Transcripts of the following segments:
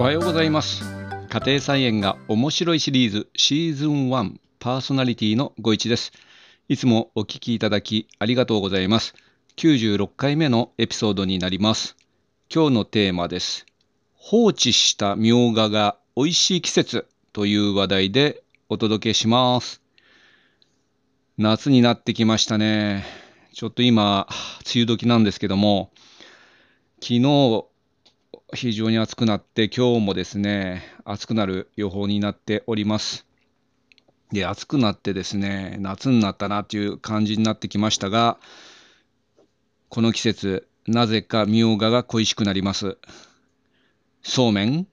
おはようございます。家庭菜園が面白いシリーズシーズン1パーソナリティのご一です。いつもお聞きいただきありがとうございます。96回目のエピソードになります。今日のテーマです。放置したみょうがが美味しい季節という話題でお届けします。夏になってきましたね。ちょっと今梅雨時なんですけども昨日非常に暑くなって今日もですね暑くなる予報になっております。で暑くなってですね夏になったなという感じになってきましたがこの季節なぜかみょうがが恋しくなります。そうめん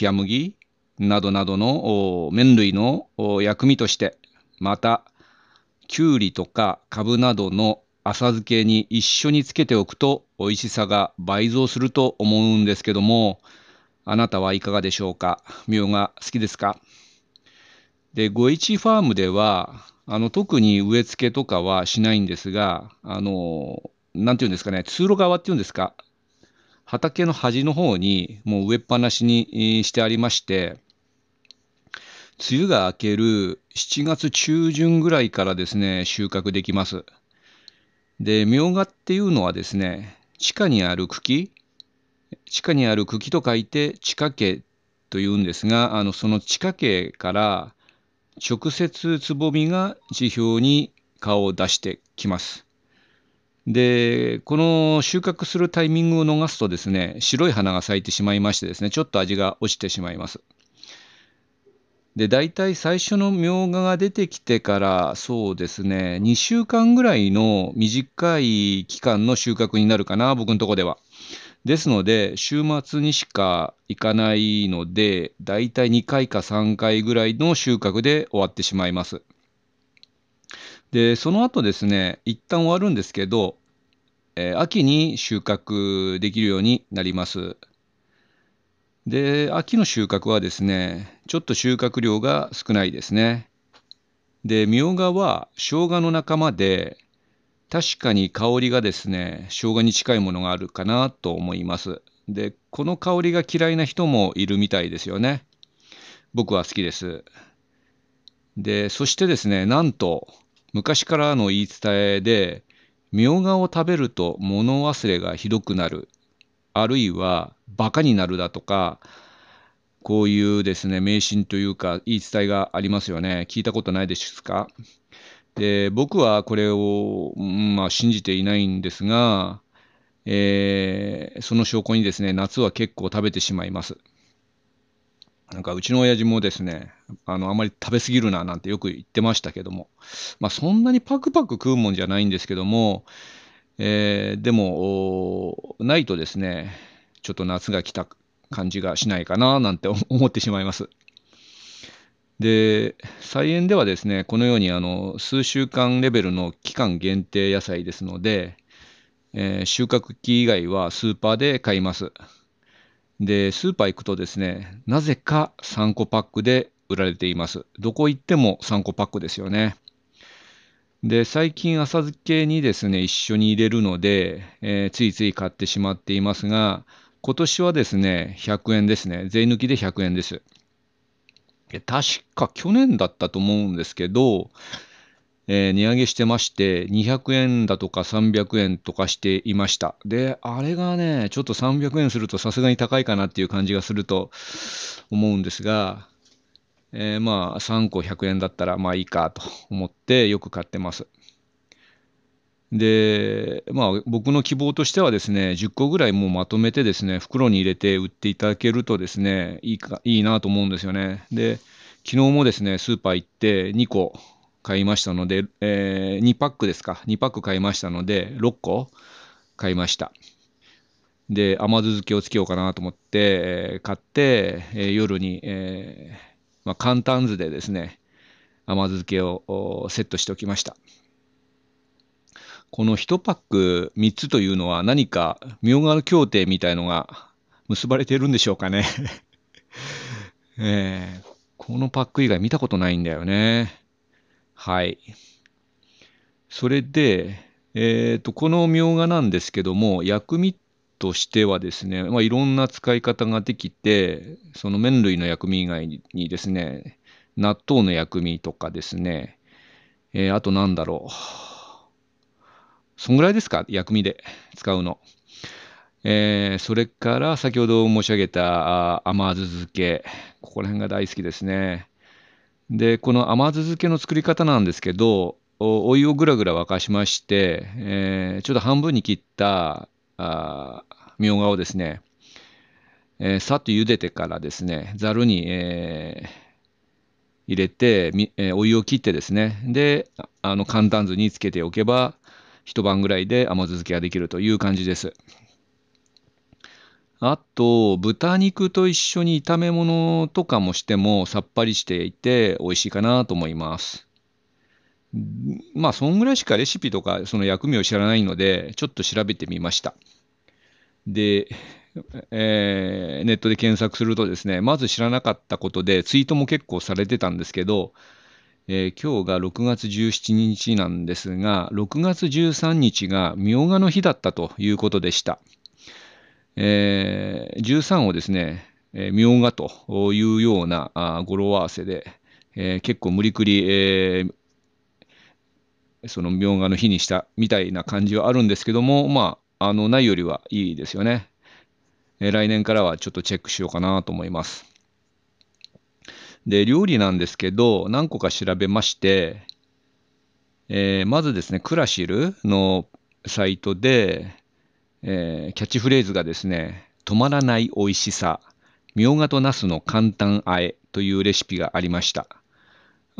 冷麦などなどの麺類の薬味としてまたきゅうりとかかぶなどの浅漬けに一緒につけておくと美味しさが倍増すると思うんですけども、あなたはいかがでしょうか？みょうが好きですか？で、ご一ファームでは、あの、特に植え付けとかはしないんですが、あの、なんていうんですかね、通路側っていうんですか、畑の端の方にもう植えっぱなしにしてありまして、梅雨が明ける7月中旬ぐらいからですね、収穫できます。で、みょうがっていうのはですね、地下にある茎、地下にある茎と書いて地下茎というんですが、あのその地下茎から直接つぼみが地表に顔を出してきます。で、この収穫するタイミングを逃すとですね、白い花が咲いてしまいましてですね、ちょっと味が落ちてしまいます。で、大体最初のみょうがが出てきてから、そうですね、2週間ぐらいの短い期間の収穫になるかな、僕のとこでは。ですので、週末にしか行かないので、大体2回か3回ぐらいの収穫で終わってしまいます。で、その後ですね、一旦終わるんですけど、えー、秋に収穫できるようになります。で、秋の収穫はですね、ちょっと収穫量が少ないですね。で、みょうがは生姜の仲間で、確かに香りがですね、生姜に近いものがあるかなと思います。で、この香りが嫌いな人もいるみたいですよね。僕は好きです。で、そしてですね、なんと、昔からの言い伝えで、みょうがを食べると物忘れがひどくなるあるいはバカになるだとか、こういうですね、迷信というか、言い伝えがありますよね。聞いたことないですか？で、僕はこれを、まあ、信じていないんですが、えー、その証拠にですね、夏は結構食べてしまいます。なんかうちの親父もですね、あの、あまり食べ過ぎるななんてよく言ってましたけども、まあそんなにパクパク食うもんじゃないんですけども、えー、でも、ないとですね、ちょっと夏が来た感じがしないかななんて 思ってしまいます。で、菜園ではですね、このようにあの数週間レベルの期間限定野菜ですので、えー、収穫期以外はスーパーで買います。で、スーパー行くとですね、なぜか3個パックで売られています。どこ行っても3個パックですよね。で、最近浅漬けにですね、一緒に入れるので、えー、ついつい買ってしまっていますが、今年はですね、100円ですね。税抜きで100円です。確か去年だったと思うんですけど、えー、値上げしてまして、200円だとか300円とかしていました。で、あれがね、ちょっと300円するとさすがに高いかなっていう感じがすると思うんですが、えー、まあ3個100円だったらまあいいかと思ってよく買ってます。で、まあ僕の希望としてはですね、10個ぐらいもうまとめてですね、袋に入れて売っていただけるとですね、いいか、いいなと思うんですよね。で、昨日もですね、スーパー行って2個買いましたので、えー、2パックですか、2パック買いましたので、6個買いました。で、甘酢漬けをつけようかなと思って、えー、買って、えー、夜に、えーまあ、簡単図でですね、甘酢漬けをセットしておきました。この1パック3つというのは何かみょうがの協定みたいのが結ばれているんでしょうかね えー、このパック以外見たことないんだよね。はい。それで、えっ、ー、と、このみょうがなんですけども、薬味としてはですね、まあ、いろんな使い方ができて、その麺類の薬味以外にですね、納豆の薬味とかですね、えー、あとなんだろう。そんぐらいですか？薬味で使うの。えー、それから先ほど申し上げた甘酢漬け。ここら辺が大好きですね。で、この甘酢漬けの作り方なんですけど、お湯をぐらぐら沸かしまして、えー、ちょっと半分に切ったあみょうがをですね、えー、さっと茹でてからですね、ざるに、えー、入れて、えー、お湯を切ってですね、で、あの簡単酢につけておけば、一晩ぐらいで甘酢漬けができるという感じです。あと、豚肉と一緒に炒め物とかもしてもさっぱりしていて美味しいかなと思います。まあ、そんぐらいしかレシピとかその薬味を知らないので、ちょっと調べてみました。で、えー、ネットで検索するとですね、まず知らなかったことで、ツイートも結構されてたんですけど、えー、今日が6月17日なんですが、6月13日がみょうがの日だったということでした。えー、13をですね、えー、みょうがというようなあ語呂合わせで、えー、結構無理くり、えー、そのみょうがの日にしたみたいな感じはあるんですけども、まああ、の、ないよりはいいですよね。来年からはちょっとチェックしようかなと思います。で、料理なんですけど、何個か調べまして、えー、まずですね、クラシルのサイトで、えー、キャッチフレーズがですね、止まらない美味しさ、みょうがとナスの簡単あえというレシピがありました。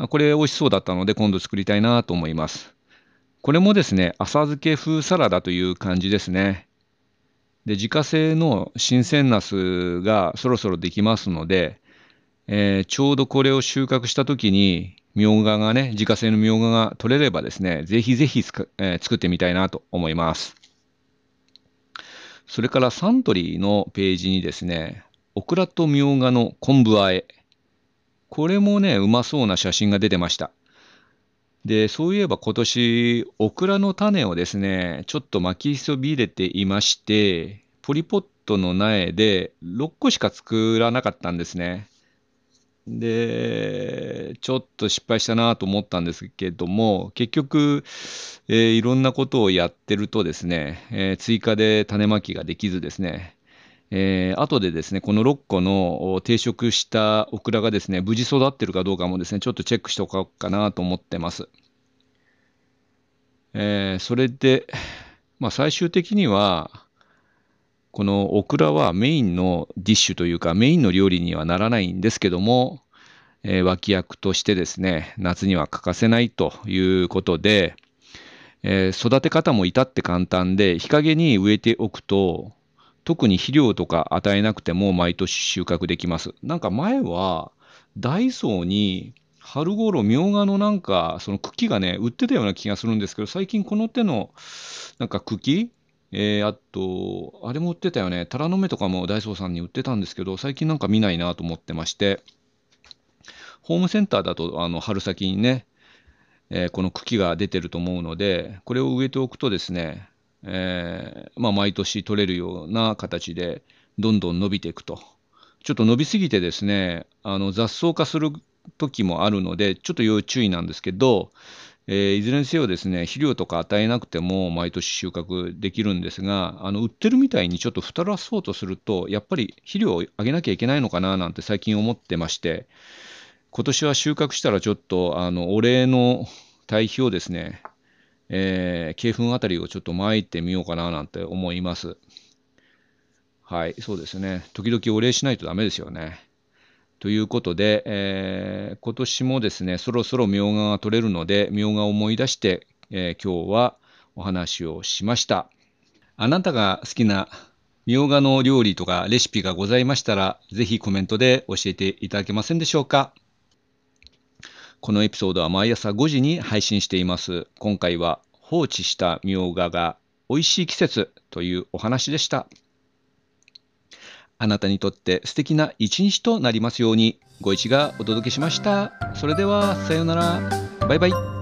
これ美味しそうだったので今度作りたいなと思います。これもですね、浅漬け風サラダという感じですね。で、自家製の新鮮ナスがそろそろできますので、えー、ちょうどこれを収穫した時に、みょうががね、自家製のみょうがが取れればですね、ぜひぜひ、えー、作ってみたいなと思います。それからサントリーのページにですね、オクラとみょうがの昆布和え。これもね、うまそうな写真が出てました。で、そういえば今年、オクラの種をですね、ちょっと巻きそびれていまして、ポリポットの苗で6個しか作らなかったんですね。で、ちょっと失敗したなと思ったんですけども、結局、えー、いろんなことをやってるとですね、えー、追加で種まきができずですね、えー、後でですね、この6個の定食したオクラがですね、無事育ってるかどうかもですね、ちょっとチェックしておこうかなと思ってます。えー、それで、まあ、最終的には、このオクラはメインのディッシュというか、メインの料理にはならないんですけども、えー、脇役としてですね、夏には欠かせないということで、えー、育て方も至って簡単で、日陰に植えておくと、特に肥料とか与えなくても毎年収穫できます。なんか前はダイソーに春頃みょうがのなんかその茎がね売ってたような気がするんですけど最近この手のなんか茎えー、あと、あれも売ってたよね。タラの芽とかもダイソーさんに売ってたんですけど、最近なんか見ないなと思ってまして、ホームセンターだとあの春先にね、えー、この茎が出てると思うので、これを植えておくとですね、えー、まあ、毎年取れるような形でどんどん伸びていくと。ちょっと伸びすぎてですね、あの雑草化する時もあるので、ちょっと要注意なんですけど、えー、いずれにせよですね、肥料とか与えなくても毎年収穫できるんですが、あの売ってるみたいにちょっと太らそうとすると、やっぱり肥料をあげなきゃいけないのかななんて最近思ってまして、今年は収穫したらちょっとあのお礼の堆肥をですね、えー、鶏粉あたりをちょっと巻いてみようかななんて思います。はい、そうですね。時々お礼しないとダメですよね。ということで、えー、今年もですね、そろそろみょうがが取れるので、みょうがを思い出して、えー、今日はお話をしました。あなたが好きなみょうがの料理とかレシピがございましたら、ぜひコメントで教えていただけませんでしょうか。このエピソードは毎朝5時に配信しています。今回は放置したみょうがが美味しい季節というお話でした。あなたにとって素敵な一日となりますように、ご一がお届けしました。それでは、さようなら。バイバイ。